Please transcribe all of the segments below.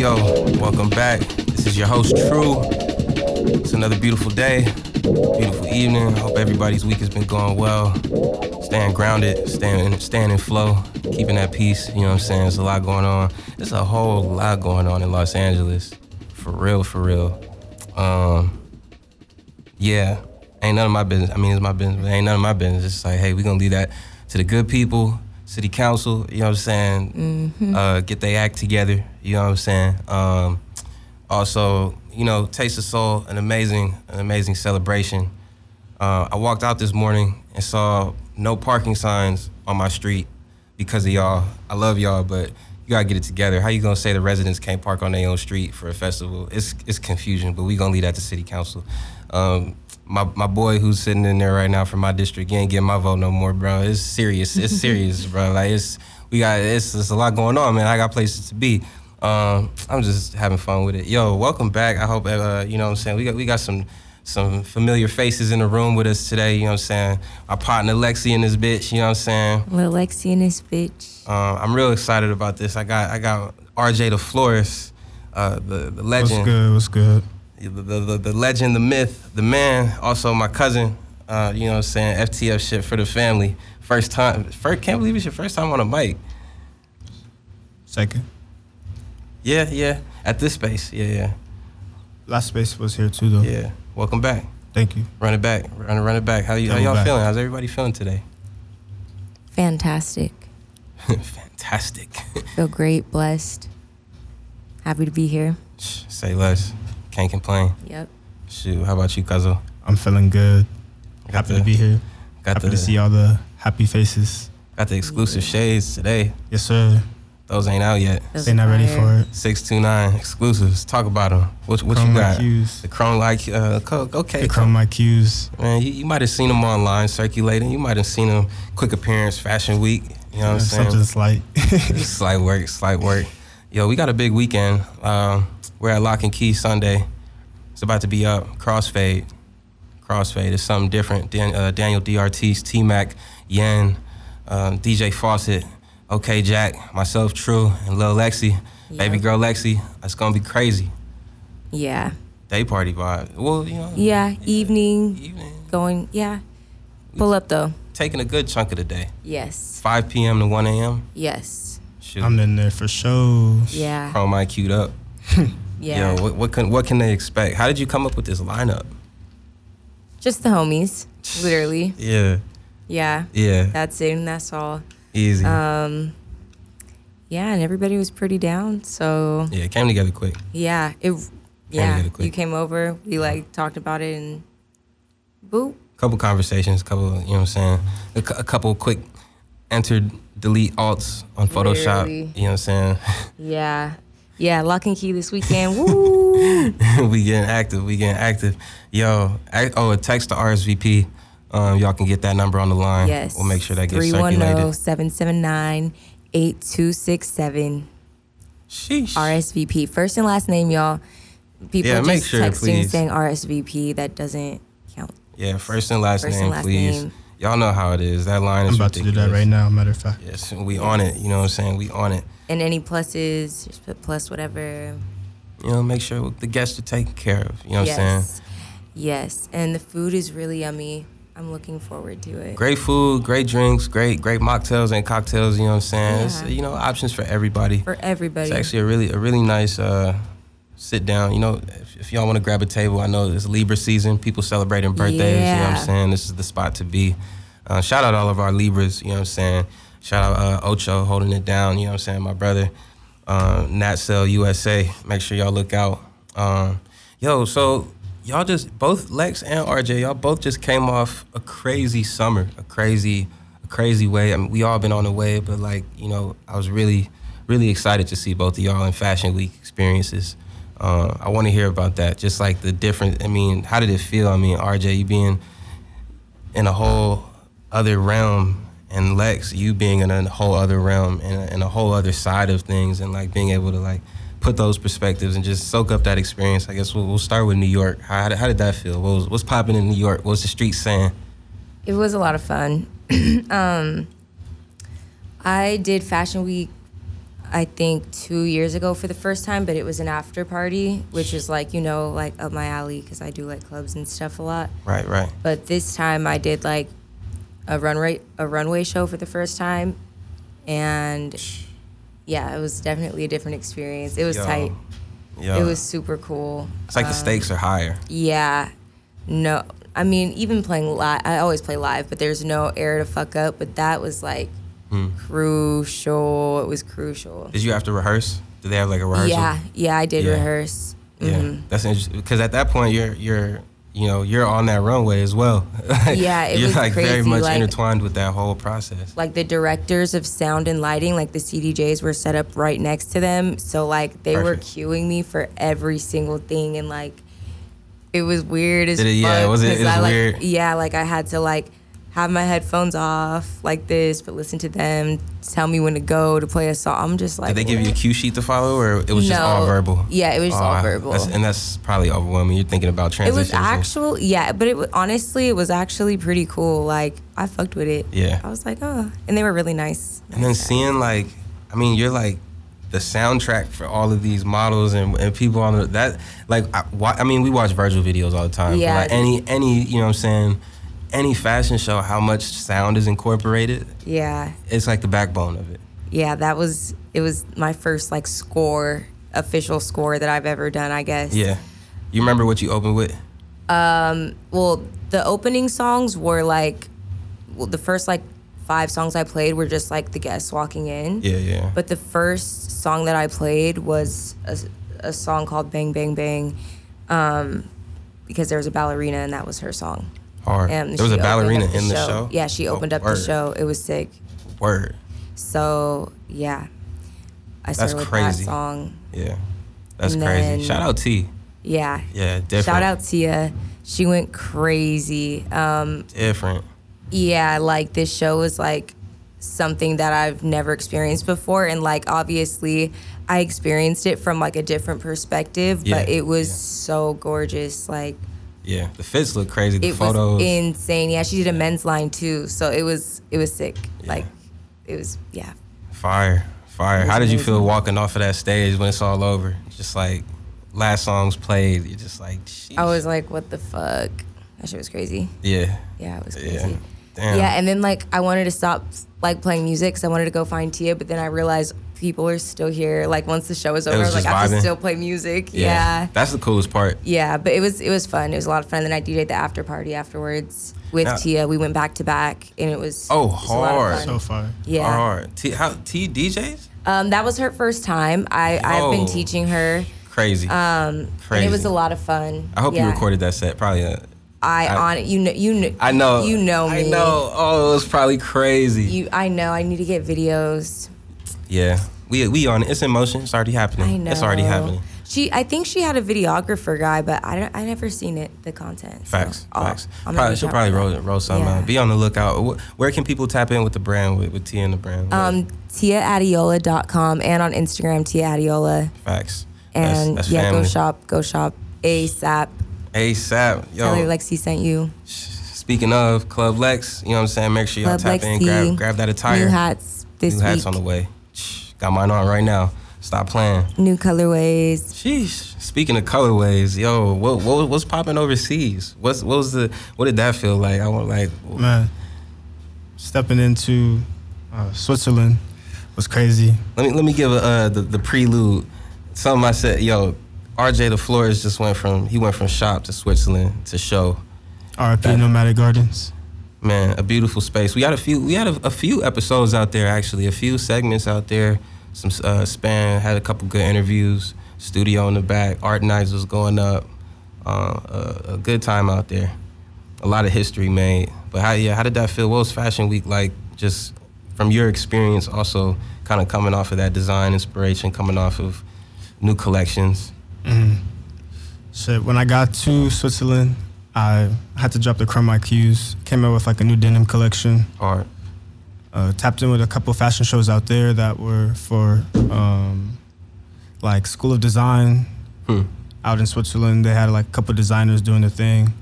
Radio. Welcome back. This is your host, True. It's another beautiful day, beautiful evening. Hope everybody's week has been going well. Staying grounded, staying, staying in flow, keeping that peace. You know what I'm saying? There's a lot going on. There's a whole lot going on in Los Angeles. For real, for real. Um, yeah, ain't none of my business. I mean, it's my business, but ain't none of my business. It's like, hey, we're gonna leave that to the good people, city council. You know what I'm saying? Uh, get their act together. You know what I'm saying? Um, also, you know, Taste of Soul, an amazing, an amazing celebration. Uh, I walked out this morning and saw no parking signs on my street because of y'all. I love y'all, but you gotta get it together. How you gonna say the residents can't park on their own street for a festival? It's it's confusion, but we gonna leave that to city council. Um, my my boy who's sitting in there right now from my district, he ain't getting my vote no more, bro. It's serious. It's serious, bro. Like it's we got it's, it's a lot going on, man. I got places to be. Um, I'm just having fun with it. Yo, welcome back. I hope uh, you know what I'm saying. We got we got some some familiar faces in the room with us today. You know what I'm saying. Our partner Lexi in this bitch. You know what I'm saying. Lil Lexi and this bitch. Um, I'm real excited about this. I got I got Rjay the Florist, uh, the the What's legend, good? What's good? The, the, the, the legend, the myth, the man. Also my cousin. Uh, you know what I'm saying. FTF shit for the family. First time. First, can't believe it's your first time on a mic. Second. Yeah, yeah. At this space. Yeah, yeah, Last space was here too, though. yeah. Welcome back. Thank you. Run it back. Run it, run it back. How you, how y'all back. feeling? How's everybody feeling today? Fantastic. Fantastic. Feel great, blessed. Happy to be here. Say less. Can't complain. Yep. Shoot. How about you, Cuzzo? I'm feeling good. Got Happy the- to be here. Got Happy the to see all the happy faces. got the exclusive shades today. Yes, sir. Those ain't out yet. Those They not ready for it. Six two nine exclusives. Talk about them. What what you got? IQs. The Chrome like uh, okay. The Chrome IQs. Man, you, you might have seen them online circulating. You might have seen them quick appearance fashion week. You know what I'm saying? Something slight. slight work, slight work. Yo, we got a big weekend. Um, we're at Lock and Key Sunday. It's about to be up. Crossfade. Crossfade is something different. Dan, uh, Daniel DRT's, T Mac, Yen, um, DJ Fawcett, OK Jack, myself, True, and Lil Lexi, baby girl Lexi. It's gonna be crazy. Yeah. Day party vibe. Well, you know. Yeah. Evening. Evening. Going. Yeah. Pull up though. Taking a good chunk of the day. Yes. 5 p.m. to 1 a.m. Yes. Shoot. I'm in there for shows. Yeah. Chrome I queued up. Yeah. Yo, what, what can what can they expect? How did you come up with this lineup? Just the homies. Literally. Yeah, Yeah. yeah, That's it. And that's all. easy. Um. Yeah, and everybody was pretty down. So yeah, it came together quick. yeah, it. Yeah, together quick. you came over. We like talked about it and. Boop. Couple conversations, couple, you know what I'm saying? A, a couple quick enter, delete alts on Photoshop. Literally. You know what I'm saying? Yeah. Yeah, lock and key this weekend. Woo! we getting active. We getting active. Yo, I, oh, a text to RSVP. Um, y'all can get that number on the line. Yes. We'll make sure that gets 310 circulated. 779 8267. Sheesh. RSVP. First and last name, y'all. People Yeah, just make sure, texting please. saying RSVP. That doesn't count. Yeah, first and last First and name, last please. name. Y'all know how it is. That line is I'm about to do that right now, matter of fact. Yes, we on it. You know what I'm saying? We on it. And any pluses, just put plus whatever. You know, make sure the guests are taken care of. You know what I'm saying? yes. Yes. And the food is really yummy. I'm looking forward to it. Great food, great drinks, great great mocktails and cocktails. You know what I'm saying? It's, Yeah. you know, options for everybody. For everybody. It's actually a really a really nice uh, sit down. You know, if, if y'all want to grab a table, I know it's Libra season. People celebrating birthdays. Yeah. You know what I'm saying? This is the spot to be. Uh, shout out all of our Libras. You know what I'm saying? Shout out uh, Ocho holding it down. You know what I'm saying? My brother, uh, Nat Cell USA. Make sure y'all look out. Um, yo, so y'all just both Lex and Rjay, y'all both just came off a crazy summer, a crazy, a crazy way. I mean, we all been on the way, but like you know, I was really, really excited to see both of y'all in Fashion Week experiences. Uh, I want to hear about that. Just like the different. I mean, how did it feel? I mean, Rjay, you being in a whole other realm, and Lex, you being in a whole other realm and a, and a whole other side of things, and like being able to like put those perspectives and just soak up that experience. I guess we'll, we'll start with New York. How, how, did, that feel? What was, what's popping in New York? What's the streets saying? It was a lot of fun. um, I did Fashion Week I think two years ago for the first time, but it was an after party, which is like you know like up my alley because I do like clubs and stuff a lot. Right, right. But this time I did like a runway a runway show for the first time, and yeah, it was definitely a different experience. It was Yo. tight. Yo, It was super cool. It's like the stakes are higher. Yeah, no, I mean even playing live. I always play live, but there's no air to fuck up. But that was like Hmm. crucial. It was crucial. Did you have to rehearse? Did they have like a rehearsal? Yeah, yeah, I did Yeah. rehearse. Yeah, Mhm. that's interesting because at that point you're you're you know you're on that runway as well. Yeah, it you're was like very much like- intertwined with that whole process. Like the directors of sound and lighting, like the CDJs were set up right next to them. So like they were Perfect. cueing me for every single thing, and like it was weird as it- yeah, fuck. was it- 'cause it was I, like, weird? Yeah, like I had to like have my headphones off like this, but listen to them tell me when to go to play a song. I'm just like, Did they give you a cue sheet to follow, or it was just all verbal? Yeah, it was just all verbal. that's- and that's probably overwhelming. You're thinking about transitions. It was actual, yeah, but it was honestly, it was actually pretty cool. Like I fucked with it. Yeah. I was like, oh, and they were really nice. and then seeing like, I mean, you're like the soundtrack for all of these models and, and people on the, that. Like, I, I mean, we watch Virgil videos all the time. Yeah. like any any you know what I'm saying, any fashion show, how much sound is incorporated, Yeah, it's like the backbone of it. yeah, that was it. Was my first like score, official score that I've ever done. I guess. Yeah. You remember what you opened with? Um, Well, the opening songs were like, well, the first like five songs I played were just like the guests walking in. Yeah, yeah. But the first song that I played was a, a song called Bang Bang Bang, um, because there was a ballerina and that was her song. Hard. And there was a ballerina up in the show. Yeah, she Oh, opened up word, the show. It was sick. Word. So yeah, I started with crazy. that song. Yeah. That's And crazy. then- Shout out T. Yeah. Yeah, different. Shout out Tia. She went crazy. Um, Different. yeah, like this show was like something that I've never experienced before, and like obviously I experienced it from like a different perspective, Yeah, but it was yeah. so gorgeous. Like Yeah. The fits look crazy. The it photos. was insane. Yeah, she did a men's line too, so it was it was sick. Yeah. Like it was yeah. Fire, fire. How did you feel walking off of that stage when it's all over? Just like last songs played, you're just like, Sheesh. I was like, what the fuck? That shit was crazy. yeah, Yeah, it was yeah. Crazy. Damn. Yeah, and then like I wanted to stop like playing music because I wanted to go find Tia, but then I realized people are still here. Like once the show was over, was I was like, just I can still play music. Yeah. That's the coolest part. yeah, But it was it was fun. It was a lot of fun. And then I DJ'd the after party afterwards with Yeah. Tia. We went back to back, and it was Oh, it was a lot of hard. fun. So far. yeah. Hard. T, how, T DJs? Um, that was her first time. I I've been teaching her. Crazy. Um, Crazy. and it was a lot of fun. I hope you recorded that set. Probably. Uh, I, I- on you know you know I know. you know me. I know. Oh, it was probably crazy. You I know. I need to get videos. yeah. We we on it. It's in motion. It's already happening. I know. It's already happening. She, I think she had a videographer guy, but I don't, I never seen it, the content. so Facts, I'll- facts. Gonna Probably, she'll probably roll, roll something Yeah. out. Be on the lookout. Where can people tap in with the brand, with, with Tia and the brand? Um, TiaAdiola.com and on Instagram, Tia Adiola. Facts. And that's yeah, go shop, go shop ASAP. ASAP. Tell her Yo, Lexi sent you. speaking of Club Lex, you know what I'm saying? Make sure y'all Club tap in, grab, grab that attire. New hats this New hats week. on the way. Got mine on right now. Stop playing. New colorways. Sheesh. Speaking of colorways, yo, what, what what's popping overseas? What's what was the what did that feel like? I want like Man, stepping into uh, Switzerland was crazy. let me let me give a, uh, the the prelude. Something I said, yo, Rjay the Flores just went from he went from shop to Switzerland to show. RP Nomadic Gardens. Man, a beautiful space. We had a few. We had a, a few episodes out there actually. A few segments out there. Some uh, span had a couple good interviews. Studio in the back. Art nights was going up. Uh, a, a good time out there. A lot of history made. But how yeah, how did that feel? What was Fashion Week like? Just from your experience, also kind of coming off of that design inspiration, coming off of new collections. Shit, when I got to Switzerland, I had to drop the Chrome IQs. Came out with like a new denim collection. Art. Uh, tapped in with a couple fashion shows out there that were for um, like School of Design Hmm. out in Switzerland. They had like a couple designers doing the thing.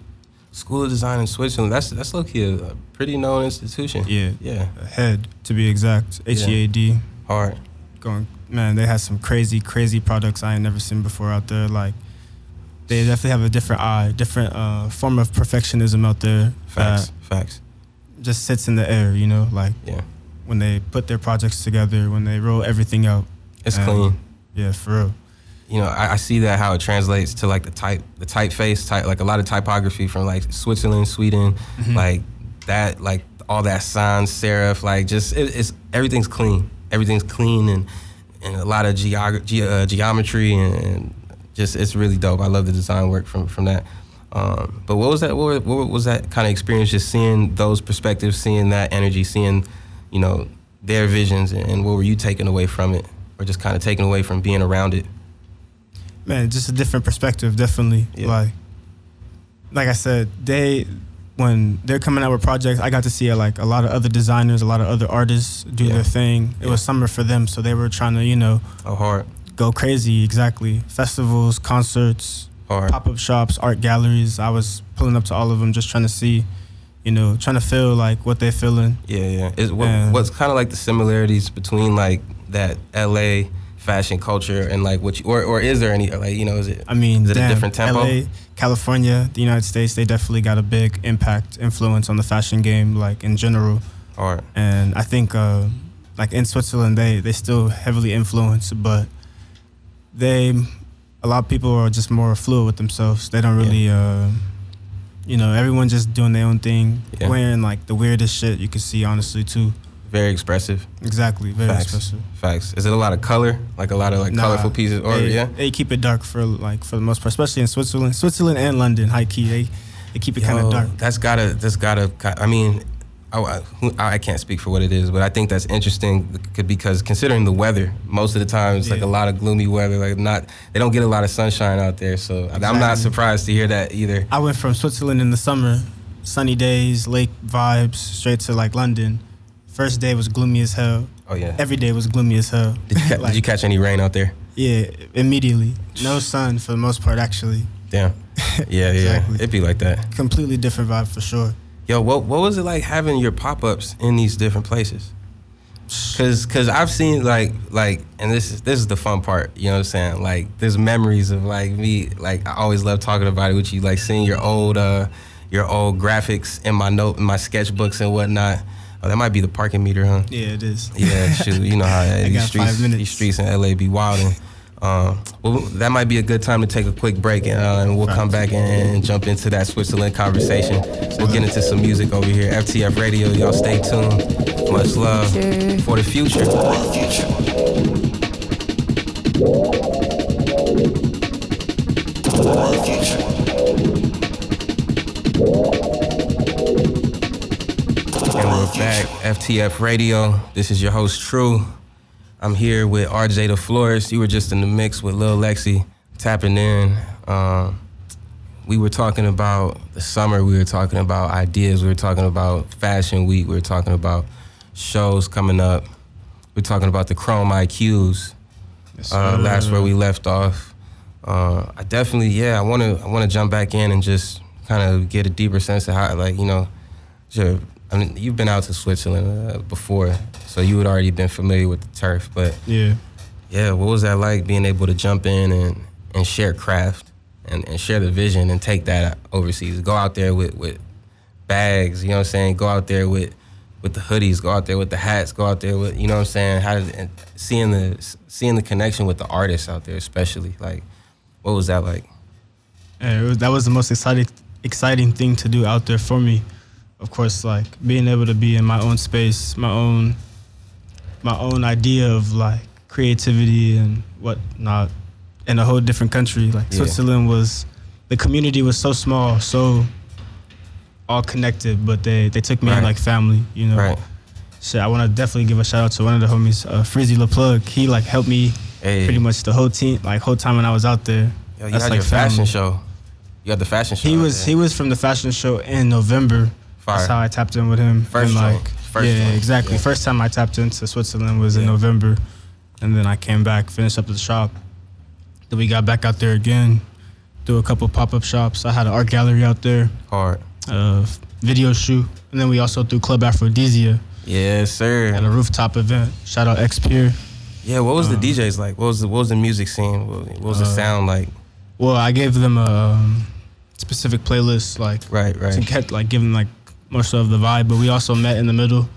School of Design in Switzerland. That's that's low key a, pretty known institution. Yeah. Yeah. Head to be exact. H E A D. Hard. Going man, they had some crazy, crazy products I ain't never seen before out there. Like, they definitely have a different eye, different uh, form of perfectionism out there. Facts. Facts. just sits in the air, you know, like Yeah. when they put their projects together, when they roll everything out. It's And, clean. Yeah, for real. you know, I, I see that how it translates to like the type, the typeface, type, like a lot of typography from like Switzerland, Sweden, Mm-hmm. like that, like all that sans serif, like just it, it's everything's clean, everything's clean, and and a lot of geog- ge- uh, geometry and, and just it's really dope. I love the design work from from that. Um, but what was that? What, what was that kind of experience? Just seeing those perspectives, seeing that energy, seeing, you know, their visions, and what were you taking away from it, or just kind of taking away from being around it? man, just a different perspective, definitely. Yeah. Like, like I said, they when they're coming out with projects, I got to see uh, like a lot of other designers, a lot of other artists do Yeah. their thing. It Yeah. was summer for them, so they were trying to, you know, Oh, hard, go crazy. Exactly, festivals, concerts, hard. pop up shops, art galleries. I was pulling up to all of them, just trying to see, you know, trying to feel like what they're feeling. Yeah, yeah. Is what, what's kind of like the similarities between like that LA fashion culture and like what you, or or is there any like you know is it I mean, Is it a different tempo? LA, California, the United States, they definitely got a big impact, influence on the fashion game, like in general. hard? And I think, uh, like in Switzerland, they they still heavily influence, but they, a lot of people are just more fluid with themselves. They don't really, uh, you know, everyone just doing their own thing, Yeah. wearing like the weirdest shit you can see, honestly, too. Very expressive. Exactly, very Facts. expressive. Facts. Is it a lot of color? Like a lot of like Nah, colorful pieces? Or they, yeah. they keep it dark for like for the most part, especially in Switzerland, Switzerland and London. High key, they they keep it kind of dark. That's gotta. That's gotta. I mean, I, I, I can't speak for what it is, but I think that's interesting because considering the weather, most of the time it's like a lot of gloomy weather. Like not, they don't get a lot of sunshine out there. So I'm not surprised to hear that either. I went from Switzerland in the summer, sunny days, lake vibes, straight to like London. First day was gloomy as hell. Oh yeah. Every day was gloomy as hell. Did you, ca- Like, did you catch any rain out there? Yeah, immediately. No sun for the most part, actually. Damn. Yeah, yeah. It'd be like that. Completely different vibe for sure. Yo, what what was it like having your pop ups in these different places? Cause, cause I've seen like like, and this is this is the fun part. You know what I'm saying? Like, there's memories of like me. Like, I always love talking about it with you. Like seeing your old uh your old graphics in my note in my sketchbooks and whatnot. Oh, that might be the parking meter, huh? Yeah, it is. Yeah, shoot, you know how I these streets, these streets in LA be wilding. Um, well, that might be a good time to take a quick break, and, uh, and we'll come back and, and jump into that Switzerland conversation. We'll get into some music over here. FTF Radio, y'all stay tuned. Much love Future. for the future. Back, FTF Radio. This is your host, True. I'm here with Rjay the Florist. You were just in the mix with Lil Lexi, tapping in. Um, we were talking about the summer. We were talking about ideas. We were talking about Fashion Week. We were talking about shows coming up. We are talking about the Chrome IQs. Uh, that's where we left off. Uh, I definitely, yeah, I want to, I want to jump back in and just kind of get a deeper sense of how, like, you know, sure. I mean, you've been out to Switzerland uh, before, so you had already been familiar with the turf. But Yeah. yeah, what was that like being able to jump in and, and share craft and, and share the vision and take that overseas? Go out there with, with bags, you know what I'm saying? Go out there with with the hoodies, go out there with the hats, go out there with you know what I'm saying? How did, and seeing the seeing the connection with the artists out there, especially like, what was that like? It was, that was the most exciting exciting thing to do out there for me. Of course, like being able to be in my own space, my own my own idea of like creativity and whatnot in a whole different country. Like Yeah. Switzerland was the community was so small, so all connected, but they they took me Right. in like family, you know. Right. Shit, I want to definitely give a shout out to one of the homies, uh, Frizzy LaPlug. He like helped me Hey, pretty much the whole team, like whole time when I was out there. yo, you That's had like your fashion show. You had the fashion show. He was there. he was from the fashion show in November. Fire. That's how I tapped in with him. First and like First yeah, joint. exactly. Yeah. First time I tapped into Switzerland was in Yeah. November, and then I came back, finished up the shop. Then we got back out there again, do a couple pop up shops. I had an art gallery out there, hard. uh, video shoot, and then we also threw Club Aphrodisia Yes, sir. at a rooftop event. Shout out X Pier. Yeah, what was the Um, DJs like? What was the what was the music scene? What, was the Uh, sound like? Well, I gave them a um, specific playlist, like Right, to right. get like give them like more so of the vibe. But we also met in the middle.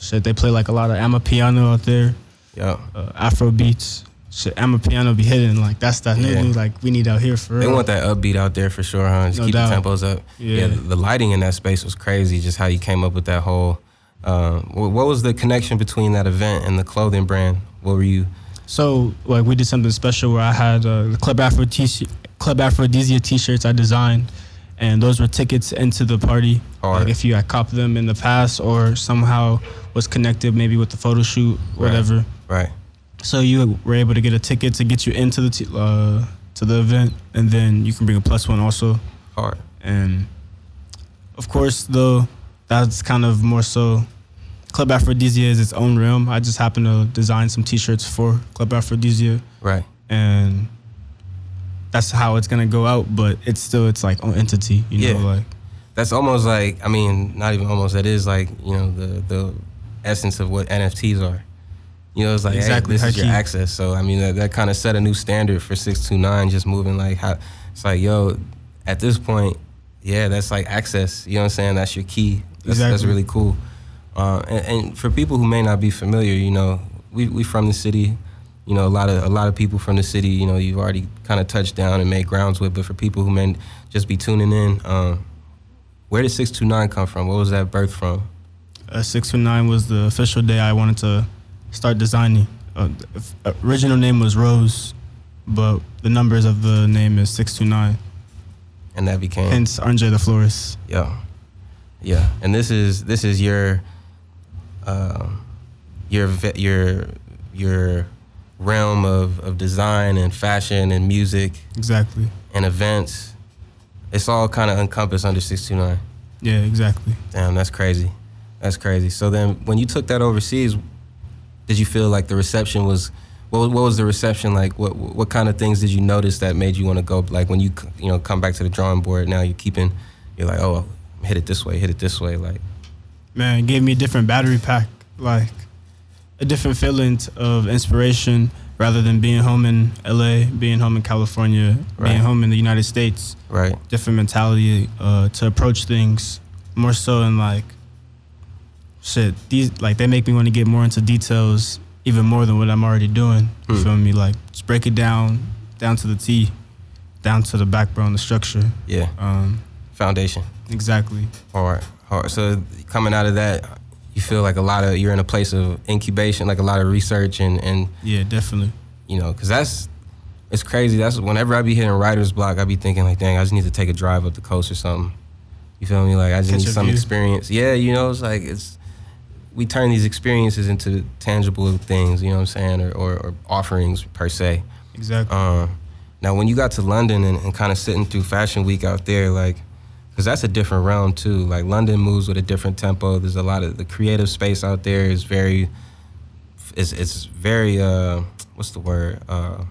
Shit, they play like a lot of Amapiano out there, Yeah. uh, Afro beats. Shit, Amapiano be hitting like that's that Yeah. new like we need out here for They real. want that upbeat out there for sure, huh? Just No keep doubt. the tempos up. Yeah. the, the lighting in that space was crazy. Just how you came up with that whole. Um, wh- what was the connection between that event and the clothing brand? What were you? So like we did something special where I had uh, the Club Afro t Club Aphrodisia t-shirts I designed, and those were tickets into the party. Hard. Like if you had copped them in the past or somehow was connected maybe with the photo shoot, whatever. Right. So you were able to get a ticket to get you into the t- uh, to the event, and then you can bring a plus one also. Hard. And of course, though, that's kind of more so. Club Aphrodisia is its own realm. I just happen to design some T-shirts for Club Aphrodisia, Right. and that's how it's gonna go out. But it's still its like own entity, you know. Yeah. Like That's almost like I mean, not even almost. That is like you know the the essence of what NFTs are. You know, it's like Exactly, hey, this is your key. access. So I mean, that, that kind of set a new standard for six two nine. Just moving like how it's like, yo, at this point, yeah, that's like access. You know what I'm saying? That's your key. That's, that's really cool. Uh, and, and for people who may not be familiar, you know, we we from the city. You know, a lot of a lot of people from the city. You know, you've already kind of touched down and made grounds with. But for people who may just be tuning in, um, where did six two nine come from? What was that birth from? uh, six two nine was the official day I wanted to start designing. Uh, f- original name was Rose, but the numbers of the name is six two nine. And that became Hence Andre the Florist. yeah, yeah. And this is this is your um, your your your realm of, of design and fashion and music Exactly. and events. It's all kind of encompassed under six two nine. Yeah, exactly. Damn, that's crazy. That's crazy. So then, when you took that overseas, did you feel like the reception was? What, what was the reception like? What what kind of things did you notice that made you want to go? Like when you you know come back to the drawing board, now you're keeping, you're like, oh, hit it this way, hit it this way. Like, Man, it gave me a different battery pack, like a different feeling of inspiration rather than being home in LA, being home in California, Right. being home in the United States. right, Different mentality uh, to approach things more so in like shit. These like they make me want to get more into details even more than what I'm already doing. You Hmm. feel me? Like just break it down, down to the T, down to the backbone, the structure. yeah, Um, foundation, exactly. hard, hard. So coming out of that, you feel like a lot of you're in a place of incubation, like a lot of research and and Yeah, definitely. you know, because that's it's crazy. That's whenever I be hitting writer's block, I be thinking like, dang, I just need to take a drive up the coast or something. You feel me? Like I just Catch need some view. experience. Yeah, you know, it's like it's we turn these experiences into tangible things. You know what I'm saying, or or, or offerings per se. Exactly. Um, now, when you got to London and, and kind of sitting through Fashion Week out there, like, because that's a different realm too. Like London moves with a different tempo. There's a lot of the creative space out there is very, it's it's very uh, what's the word? Uh,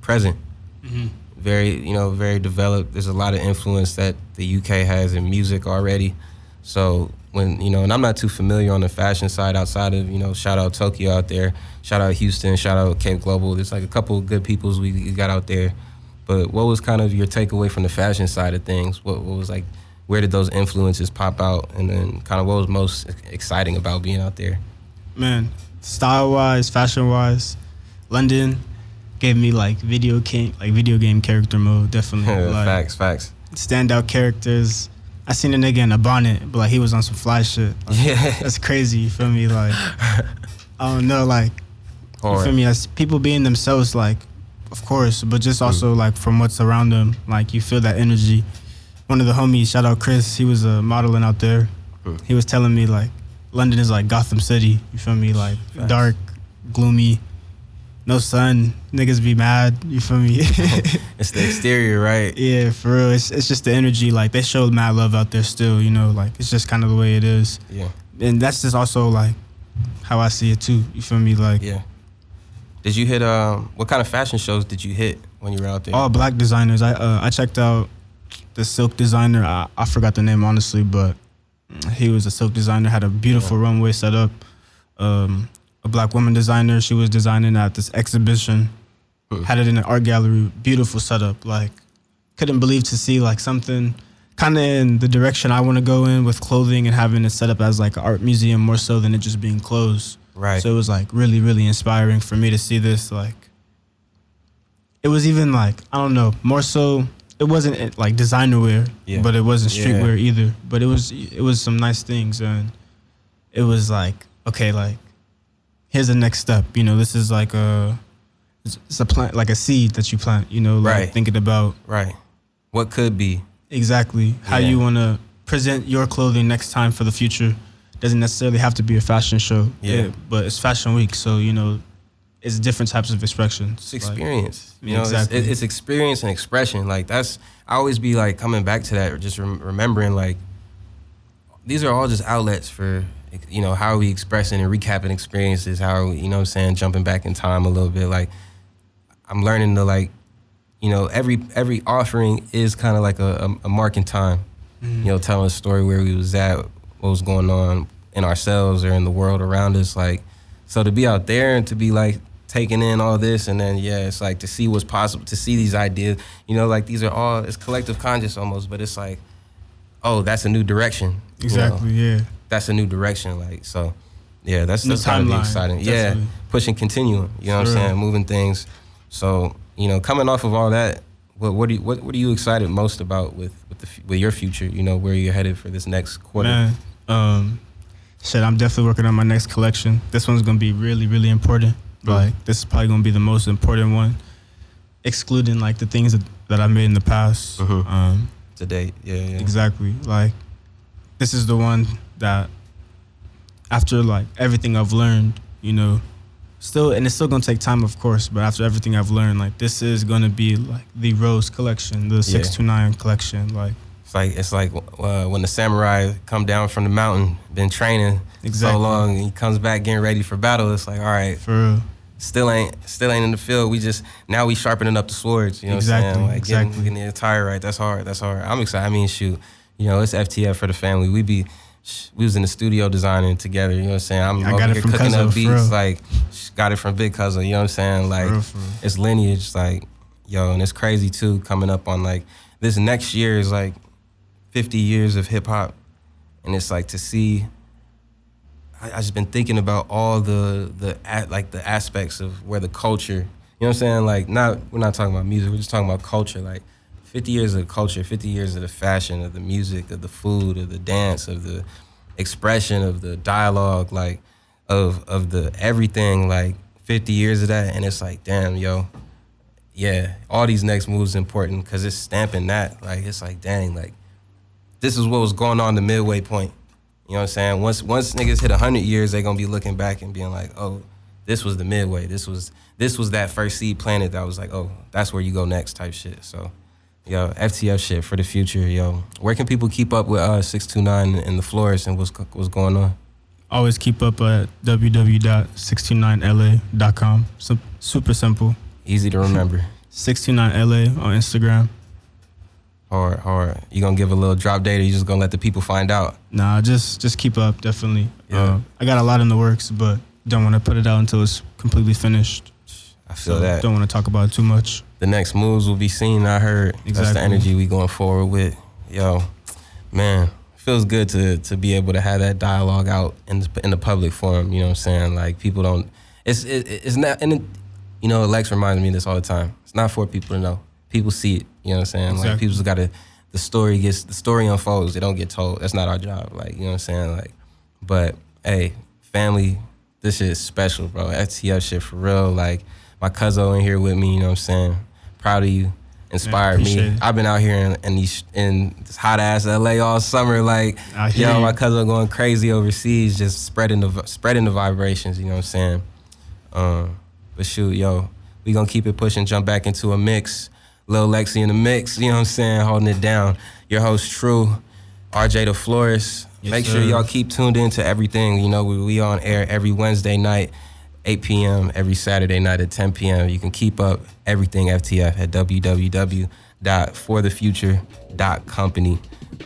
present. Very you know very developed. There's a lot of influence that the UK has in music already. So when you know, and I'm not too familiar on the fashion side outside of you know, shout out Tokyo out there, shout out Houston, shout out Cape Global. There's like a couple of good peoples we got out there. But what was kind of your takeaway from the fashion side of things? What, what was like, where did those influences pop out, and then kind of what was most exciting about being out there? man, style wise, fashion wise, London gave me like video game like video game character mode. Definitely, like facts, facts. standout characters. I seen a nigga in a bonnet, but like he was on some fly shit. Like, Yeah, That's crazy. You feel me? Like I don't know, like you feel me? As people being themselves, like of course, but just also like from what's around them, like you feel that energy. One of the homies, shout out Chris, he was uh, modeling out there. Mm. He was telling me like London is like Gotham City. You feel me? Like Facts. dark, gloomy, no sun. Niggas be mad. You feel me? It's the exterior, right? yeah, for real. It's it's just the energy. Like they showed mad love out there still. You know, like it's just kind of the way it is. Yeah, And that's just also like how I see it too. You feel me? Like yeah. Did you hit? Um, what kind of fashion shows did you hit when you were out there? all black designers. I uh, I checked out the silk designer. I, I forgot the name honestly, but he was a silk designer. Had a beautiful runway set up. Um, a black woman designer. She was designing at this exhibition. Had it in an art gallery. Beautiful setup. Like couldn't believe to see like something kind of in the direction I want to go in with clothing and having it set up as like an art museum more so than it just being closed. Right. So it was like really, really inspiring for me to see this. Like, it was even like I don't know, more so. It wasn't eh, like designer wear, Yeah. but it wasn't Yeah. streetwear either. But it was it was some nice things, and it was like okay, like here's the next step. You know, this is like a it's it's a plant, like a seed that you plant. You know, like Right. thinking about Right. What could be? exactly how Yeah. you want to present your clothing next time for the future. Doesn't necessarily have to be a fashion show, Yeah. but it's fashion week, so you know, it's different types of expressions. It's Like, experience. you know, Exactly. it's, it's experience and expression. Like that's I always be like coming back to that, or just rem- remembering like these are all just outlets for you know how we expressing and recapping experiences. How you know what I'm saying jumping back in time a little bit. Like I'm learning to like you know every every offering is kind of like a, a, a mark in time. Mm. You know, telling a story where we was at, what was going on in ourselves or in the world around us. Like so to be out there and to be like taking in all this and then yeah, it's like to see what's possible, to see these ideas. You know, like these are all it's collective conscious almost, but it's like, oh, that's a new direction. you know? Exactly. Yeah. That's a new direction. Like so, yeah, that's New that's gotta timeline, exciting. definitely. Yeah, pushing, continuing. You know what I'm real. saying? Moving things. So you know, coming off of all that, what what are you, what what are you excited most about with with the with your future? You know, where you're headed for this next quarter. Man, um, shit, I'm definitely working on my next collection. This one's gonna be really, really important. Mm. Like, this is probably gonna be the most important one, excluding like the things that, that I made in the past. Mhm. Um, Today, yeah, yeah. Exactly. Like this is the one that after like everything I've learned, you know, still and it's still gonna take time of course, but after everything I've learned, like this is gonna be like the Rose collection, the six two nine collection. Like It's like it's like uh, when the samurai come down from the mountain, been training so long, and he comes back getting ready for battle. It's like, all right, for real. still ain't still ain't in the field. We just now we sharpening up the swords. You know what I'm Exactly, saying? Like exactly. getting the attire right. That's hard. That's hard. I'm excited. I mean, shoot, you know, it's FTF for the family. We be we was in the studio designing together. You know what I'm saying? I'm I got it here from cooking Cuzzo, up beats. Like got it from Big Cousin. You know what I'm saying? Like real, for real. it's lineage. Like yo, and it's crazy too. Coming up on like this next year is like 50 years of hip hop, and it's like to see. I, I just been thinking about all the the like the aspects of where the culture. You know what I'm saying? Like not we're not talking about music. We're just talking about culture. Like 50 years of culture, 50 years of the fashion, of the music, of the food, of the dance, of the expression, of the dialogue, like of of the everything. Like 50 years of that, and it's like, damn, yo, yeah, all these next moves important because it's stamping that. Like it's like, dang, like this is what was going on the midway point. You know what I'm saying? Once once niggas hit hundred years, they gonna be looking back and being like, oh, this was the midway. This was this was that first seed planted that was like, oh, that's where you go next type shit. So, yo, FTF shit for the future, yo. Where can people keep up with uh six two nine and the Florist and what's what's going on? Always keep up at www.629la.com. Sim- super simple. Easy to remember. 629la on Instagram. Hard, hard. You gonna give a little drop date, or you just gonna let the people find out? Nah, just just keep up, definitely. Yeah. Uh, I got a lot in the works, but don't want to put it out until it's completely finished. I feel So that. don't want to talk about it too much. the next moves will be seen. I heard exactly. that's the energy we going forward with. Yo, man, feels good to to be able to have that dialogue out in the, in the public forum. You know what I'm saying? Like people don't. It's it, it's not. And it, you know, Lex reminds me of this all the time. It's not for people to know. People see it. You know what I'm saying? Like people's got to. The story gets the story unfolds. They don't get told. That's not our job. Like you know what I'm saying? Like, but hey, family, this shit is special, bro. FTF shit for real. Like my cousin in here with me. You know what I'm saying? Proud of you. Inspired me. it. I've been out here in, in these in this hot ass LA all summer. Like, yo, you. my cousin going crazy overseas, just spreading the spreading the vibrations. You know what I'm saying? Um, but shoot, yo, we gonna keep it pushing. Jump back into a mix. Lil Lexi in the mix. You know what I'm saying? Holding it down. Your host True, Rjay the Florist. Yes, Make sure sir. y'all keep tuned in to everything. You know, we, we on air every Wednesday night, 8 p.m. Every Saturday night at 10 p.m. You can keep up everything FTF at www.forthefuture.company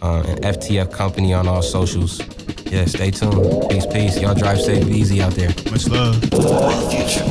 uh, and FTF Company on all socials. Yeah, stay tuned. Peace, peace. Y'all drive safe, easy out there. Much love. Future.